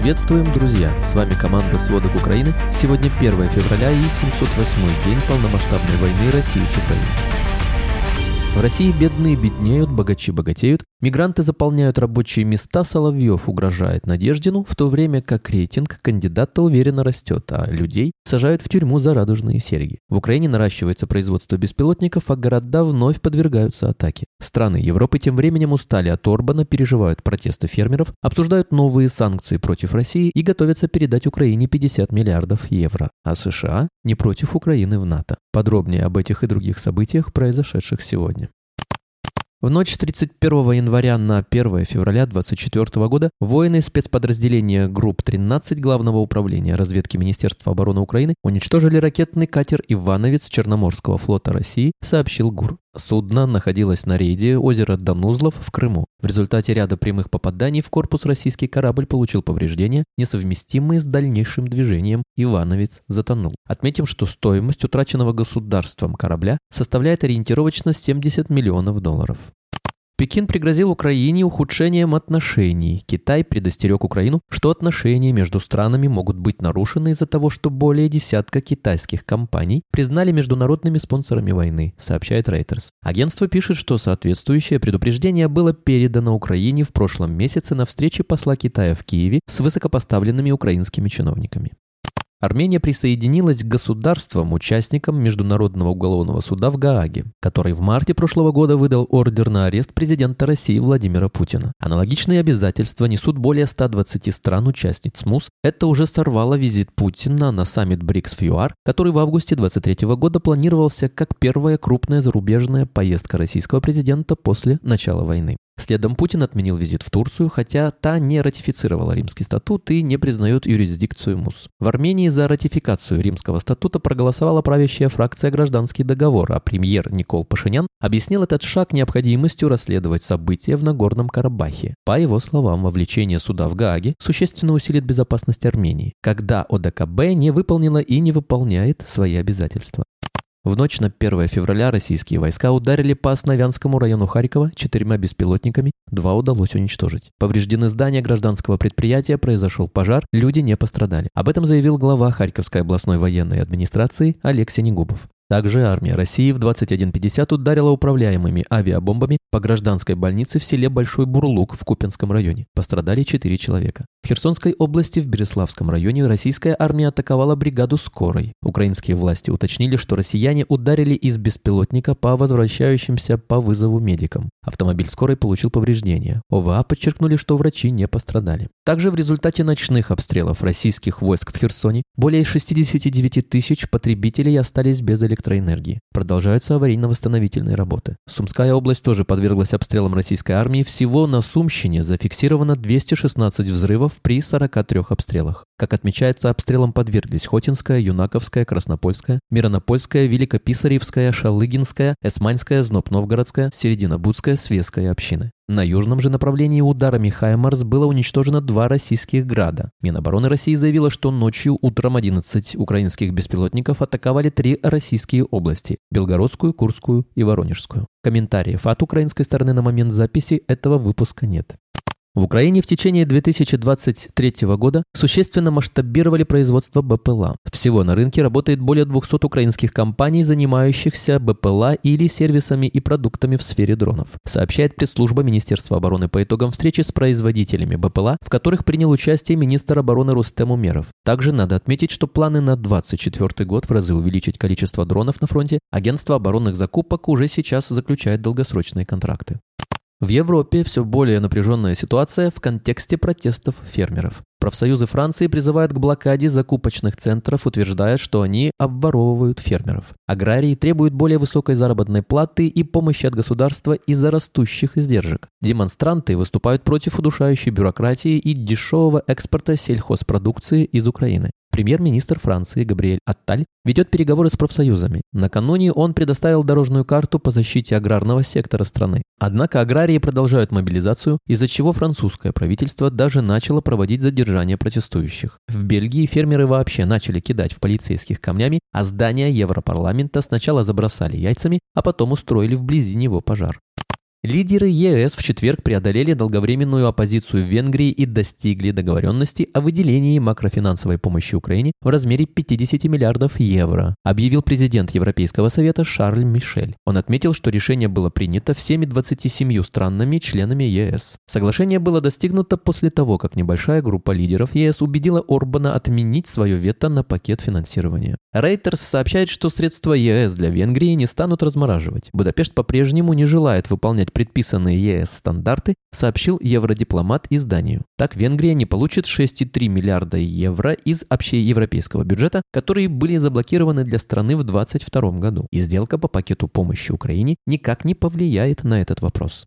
Приветствуем, друзья! С вами команда «Сводок Украины». Сегодня 1 февраля и 708 день полномасштабной войны России с Украиной. В России бедные беднеют, богачи богатеют, мигранты заполняют рабочие места, Соловьев угрожает Надеждину, в то время как рейтинг кандидата уверенно растет, а людей сажают в тюрьму за радужные серьги. В Украине наращивается производство беспилотников, а города вновь подвергаются атаке. Страны Европы тем временем устали от Орбана, переживают протесты фермеров, обсуждают новые санкции против России и готовятся передать Украине 50 миллиардов евро, а США не против Украины в НАТО. Подробнее об этих и других событиях, произошедших сегодня. В ночь с 31 января на 1 февраля 2024 года воины спецподразделения групп 13 Главного управления разведки Министерства обороны Украины уничтожили ракетный катер «Ивановец» Черноморского флота России, сообщил ГУР. Судно находилось на рейде озера Данузлов в Крыму. В результате ряда прямых попаданий в корпус российский корабль получил повреждения, несовместимые с дальнейшим движением. Ивановец затонул. Отметим, что стоимость утраченного государством корабля составляет ориентировочно 70 миллионов долларов. Пекин пригрозил Украине ухудшением отношений. Китай предостерег Украину, что отношения между странами могут быть нарушены из-за того, что более десятка китайских компаний признали международными спонсорами войны, сообщает Reuters. Агентство пишет, что соответствующее предупреждение было передано Украине в прошлом месяце на встрече посла Китая в Киеве с высокопоставленными украинскими чиновниками. Армения присоединилась к государствам, участникам Международного уголовного суда в Гааге, который в марте прошлого года выдал ордер на арест президента России Владимира Путина. Аналогичные обязательства несут более 120 стран-участниц МУС. Это уже сорвало визит Путина на саммит БРИКС в ЮАР, который в августе 2023 года планировался как первая крупная зарубежная поездка российского президента после начала войны. Следом Путин отменил визит в Турцию, хотя та не ратифицировала Римский статут и не признает юрисдикцию МУС. В Армении за ратификацию Римского статута проголосовала правящая фракция «Гражданский договор», а премьер Никол Пашинян объяснил этот шаг необходимостью расследовать события в Нагорном Карабахе. По его словам, вовлечение суда в Гааге существенно усилит безопасность Армении, когда ОДКБ не выполнила и не выполняет свои обязательства. В ночь на 1 февраля российские войска ударили по Основянскому району Харькова четырьмя беспилотниками, два удалось уничтожить. Повреждены здания гражданского предприятия, произошел пожар, люди не пострадали. Об этом заявил глава Харьковской областной военной администрации Олег Сенегубов. Также армия России в 21.50 ударила управляемыми авиабомбами по гражданской больнице в селе Большой Бурлук в Купинском районе. Пострадали 4 человека. В Херсонской области в Береславском районе российская армия атаковала бригаду скорой. Украинские власти уточнили, что россияне ударили из беспилотника по возвращающимся по вызову медикам. Автомобиль скорой получил повреждения. ОВА подчеркнули, что врачи не пострадали. Также в результате ночных обстрелов российских войск в Херсоне более 69 тысяч потребителей остались без электроэнергии электроэнергии. Продолжаются аварийно-восстановительные работы. Сумская область тоже подверглась обстрелам российской армии. Всего на Сумщине зафиксировано 216 взрывов при 43 обстрелах. Как отмечается, обстрелам подверглись Хотинская, Юнаковская, Краснопольская, Миронопольская, Великописаревская, Шалыгинская, Эсманская, Зноб-Новгородская, Серединобудская, Свеская общины. На южном же направлении ударами «Хаймарс» было уничтожено два российских «Града». Минобороны России заявила, что ночью утром 11 украинских беспилотников атаковали три российские области – Белгородскую, Курскую и Воронежскую. Комментариев от украинской стороны на момент записи этого выпуска нет. В Украине в течение 2023 года существенно масштабировали производство БПЛА. Всего на рынке работает более 200 украинских компаний, занимающихся БПЛА или сервисами и продуктами в сфере дронов, сообщает пресс-служба Министерства обороны по итогам встречи с производителями БПЛА, в которых принял участие министр обороны Рустем Умеров. Также надо отметить, что планы на 2024 год в разы увеличить количество дронов на фронте агентство оборонных закупок уже сейчас заключает долгосрочные контракты. В Европе все более напряженная ситуация в контексте протестов фермеров. Профсоюзы Франции призывают к блокаде закупочных центров, утверждая, что они обворовывают фермеров. Аграрии требуют более высокой заработной платы и помощи от государства из-за растущих издержек. Демонстранты выступают против удушающей бюрократии и дешевого экспорта сельхозпродукции из Украины. Премьер-министр Франции Габриэль Атталь ведет переговоры с профсоюзами. Накануне он предоставил дорожную карту по защите аграрного сектора страны. Однако аграрии продолжают мобилизацию, из-за чего французское правительство даже начало проводить задержание протестующих. В Бельгии фермеры вообще начали кидать в полицейских камнями, а здание Европарламента сначала забросали яйцами, а потом устроили вблизи него пожар. Лидеры ЕС в четверг преодолели долговременную оппозицию в Венгрии и достигли договоренности о выделении макрофинансовой помощи Украине в размере 50 миллиардов евро, объявил президент Европейского совета Шарль Мишель. Он отметил, что решение было принято всеми 27 странами, членами ЕС. Соглашение было достигнуто после того, как небольшая группа лидеров ЕС убедила Орбана отменить свое вето на пакет финансирования. Рейтерс сообщает, что средства ЕС для Венгрии не станут размораживать. Будапешт по-прежнему не желает выполнять предписанные ЕС стандарты, сообщил евродипломат изданию. Так Венгрия не получит 6,3 миллиарда евро из общеевропейского бюджета, которые были заблокированы для страны в 2022 году. И сделка по пакету помощи Украине никак не повлияет на этот вопрос.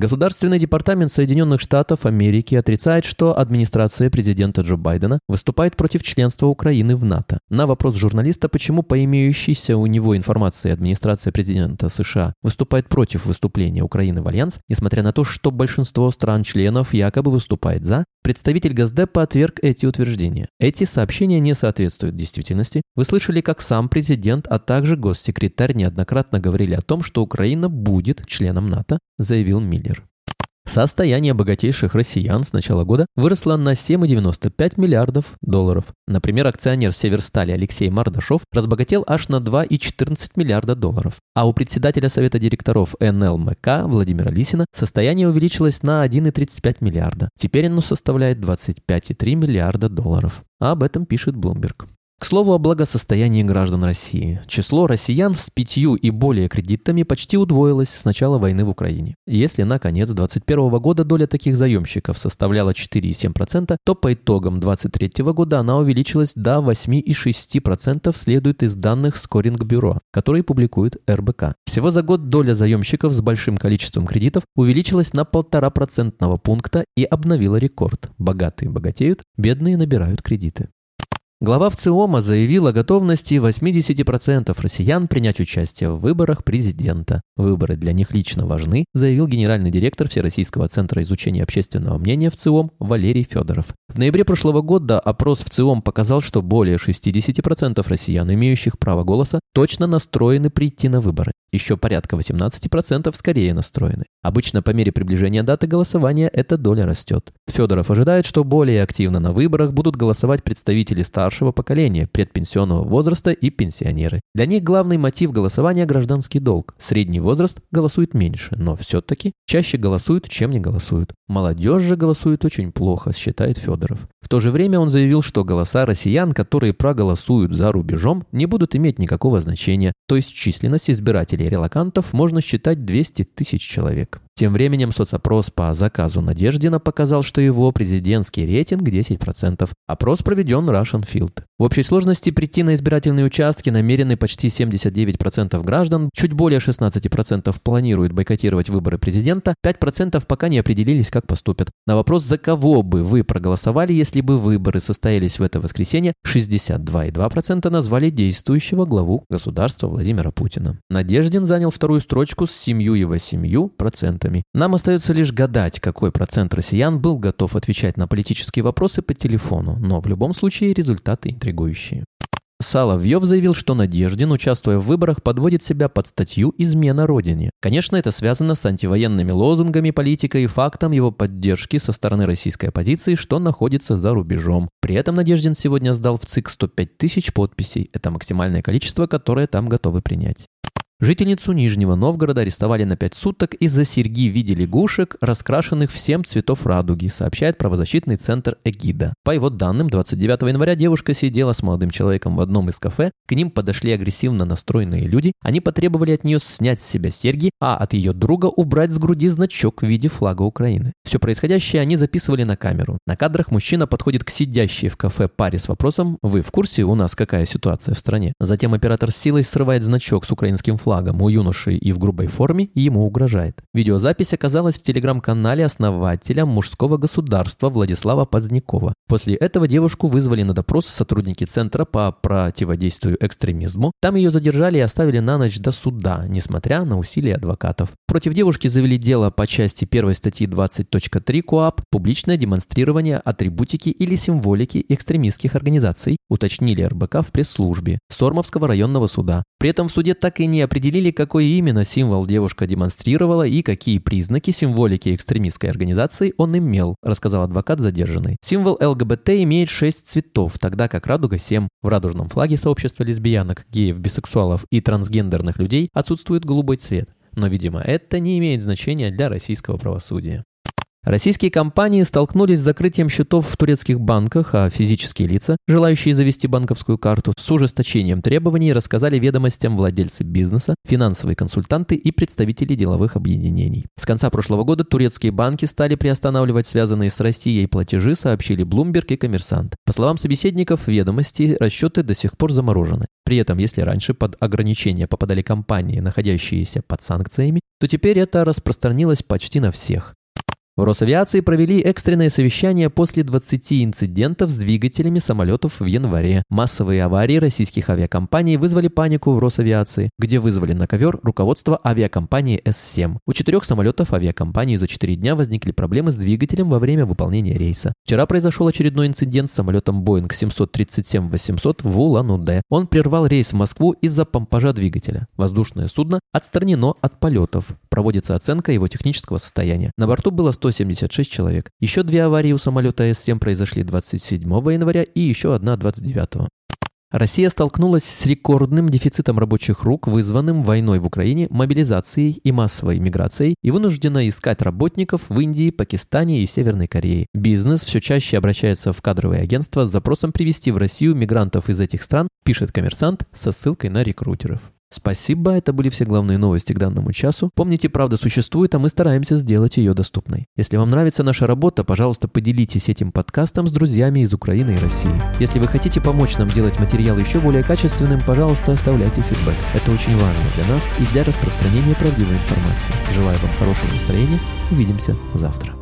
Государственный департамент Соединенных Штатов Америки отрицает, что администрация президента Джо Байдена выступает против членства Украины в НАТО. На вопрос журналиста, почему по имеющейся у него информации администрация президента США выступает против выступления Украины в Альянс, несмотря на то, что большинство стран-членов якобы выступает за, представитель Госдепа отверг эти утверждения. Эти сообщения не соответствуют действительности. Вы слышали, как сам президент, а также госсекретарь неоднократно говорили о том, что Украина будет членом НАТО, заявил Миллер. Состояние богатейших россиян с начала года выросло на 7,95 миллиардов долларов. Например, акционер Северстали Алексей Мардашов разбогател аж на 2,14 миллиарда долларов. А у председателя Совета директоров НЛМК Владимира Лисина состояние увеличилось на 1,35 миллиарда. Теперь оно составляет 25,3 миллиарда долларов. Об этом пишет Bloomberg. К слову о благосостоянии граждан России. Число россиян с пятью и более кредитами почти удвоилось с начала войны в Украине. Если на конец 2021 года доля таких заемщиков составляла 4,7%, то по итогам 2023 года она увеличилась до 8,6%, следует из данных Скоринг-бюро, которые публикует РБК. Всего за год доля заемщиков с большим количеством кредитов увеличилась на 1,5% пункта и обновила рекорд. Богатые богатеют, бедные набирают кредиты. Глава ВЦИОМа заявил о готовности 80% россиян принять участие в выборах президента. Выборы для них лично важны, заявил генеральный директор Всероссийского центра изучения общественного мнения ВЦИОМ Валерий Федоров. В ноябре прошлого года опрос ВЦИОМ показал, что более 60% россиян, имеющих право голоса, точно настроены прийти на выборы. Еще порядка 18% скорее настроены. Обычно по мере приближения даты голосования эта доля растет. Федоров ожидает, что более активно на выборах будут голосовать представители старшего поколения, предпенсионного возраста и пенсионеры. Для них главный мотив голосования – гражданский долг. Средний возраст голосует меньше, но все-таки чаще голосуют, чем не голосуют. Молодежь же голосует очень плохо, считает Федоров. В то же время он заявил, что голоса россиян, которые проголосуют за рубежом, не будут иметь никакого значения, то есть численность избирателей релакантов можно считать 200 тысяч человек. Тем временем соцопрос по заказу Надеждина показал, что его президентский рейтинг 10%. Опрос проведен Russian Field. В общей сложности прийти на избирательные участки намерены почти 79% граждан, чуть более 16% планируют бойкотировать выборы президента, 5% пока не определились, как поступят. На вопрос, за кого бы вы проголосовали, если бы выборы состоялись в это воскресенье, 62,2% назвали действующего главу государства Владимира Путина. Надеждин занял вторую строчку с 7,8%. Нам остается лишь гадать, какой процент россиян был готов отвечать на политические вопросы по телефону, но в любом случае результаты интригующие. Соловьев заявил, что Надеждин, участвуя в выборах, подводит себя под статью «Измена Родине». Конечно, это связано с антивоенными лозунгами политика и фактом его поддержки со стороны российской оппозиции, что находится за рубежом. При этом Надеждин сегодня сдал в ЦИК 105 тысяч подписей. Это максимальное количество, которое там готовы принять. Жительницу Нижнего Новгорода арестовали на 5 суток из-за серьги в виде лягушек, раскрашенных в 7 цветов радуги, сообщает правозащитный центр «Эгида». По его данным, 29 января девушка сидела с молодым человеком в одном из кафе, к ним подошли агрессивно настроенные люди, они потребовали от нее снять с себя серьги, а от ее друга убрать с груди значок в виде флага Украины. Все происходящее они записывали на камеру. На кадрах мужчина подходит к сидящей в кафе паре с вопросом «Вы в курсе, у нас какая ситуация в стране?» Затем оператор силой срывает значок с украинским флагом флагом у юноши и в грубой форме ему угрожает. Видеозапись оказалась в телеграм-канале основателя мужского государства Владислава Позднякова. После этого девушку вызвали на допрос сотрудники Центра по противодействию экстремизму. Там ее задержали и оставили на ночь до суда, несмотря на усилия адвокатов. Против девушки завели дело по части 1 статьи 20.3 КОАП «Публичное демонстрирование атрибутики или символики экстремистских организаций», уточнили РБК в пресс-службе Сормовского районного суда. При этом в суде так и не определили определили, какой именно символ девушка демонстрировала и какие признаки символики экстремистской организации он имел, рассказал адвокат задержанный. Символ ЛГБТ имеет шесть цветов, тогда как радуга – семь. В радужном флаге сообщества лесбиянок, геев, бисексуалов и трансгендерных людей отсутствует голубой цвет. Но, видимо, это не имеет значения для российского правосудия. Российские компании столкнулись с закрытием счетов в турецких банках, а физические лица, желающие завести банковскую карту, с ужесточением требований рассказали ведомостям владельцы бизнеса, финансовые консультанты и представители деловых объединений. С конца прошлого года турецкие банки стали приостанавливать связанные с Россией платежи, сообщили Bloomberg и Коммерсант. По словам собеседников ведомости, расчеты до сих пор заморожены. При этом, если раньше под ограничения попадали компании, находящиеся под санкциями, то теперь это распространилось почти на всех. В Росавиации провели экстренное совещание после 20 инцидентов с двигателями самолетов в январе. Массовые аварии российских авиакомпаний вызвали панику в Росавиации, где вызвали на ковер руководство авиакомпании С-7. У четырех самолетов авиакомпании за 4 дня возникли проблемы с двигателем во время выполнения рейса. Вчера произошел очередной инцидент с самолетом Boeing 737-800 в Улан-Удэ. Он прервал рейс в Москву из-за помпажа двигателя. Воздушное судно отстранено от полетов. Проводится оценка его технического состояния. На борту было 100 176 человек. Еще две аварии у самолета С-7 произошли 27 января и еще одна 29. Россия столкнулась с рекордным дефицитом рабочих рук, вызванным войной в Украине, мобилизацией и массовой миграцией, и вынуждена искать работников в Индии, Пакистане и Северной Корее. Бизнес все чаще обращается в кадровые агентства с запросом привести в Россию мигрантов из этих стран, пишет коммерсант со ссылкой на рекрутеров. Спасибо, это были все главные новости к данному часу. Помните, правда существует, а мы стараемся сделать ее доступной. Если вам нравится наша работа, пожалуйста, поделитесь этим подкастом с друзьями из Украины и России. Если вы хотите помочь нам делать материал еще более качественным, пожалуйста, оставляйте фидбэк. Это очень важно для нас и для распространения правдивой информации. Желаю вам хорошего настроения. Увидимся завтра.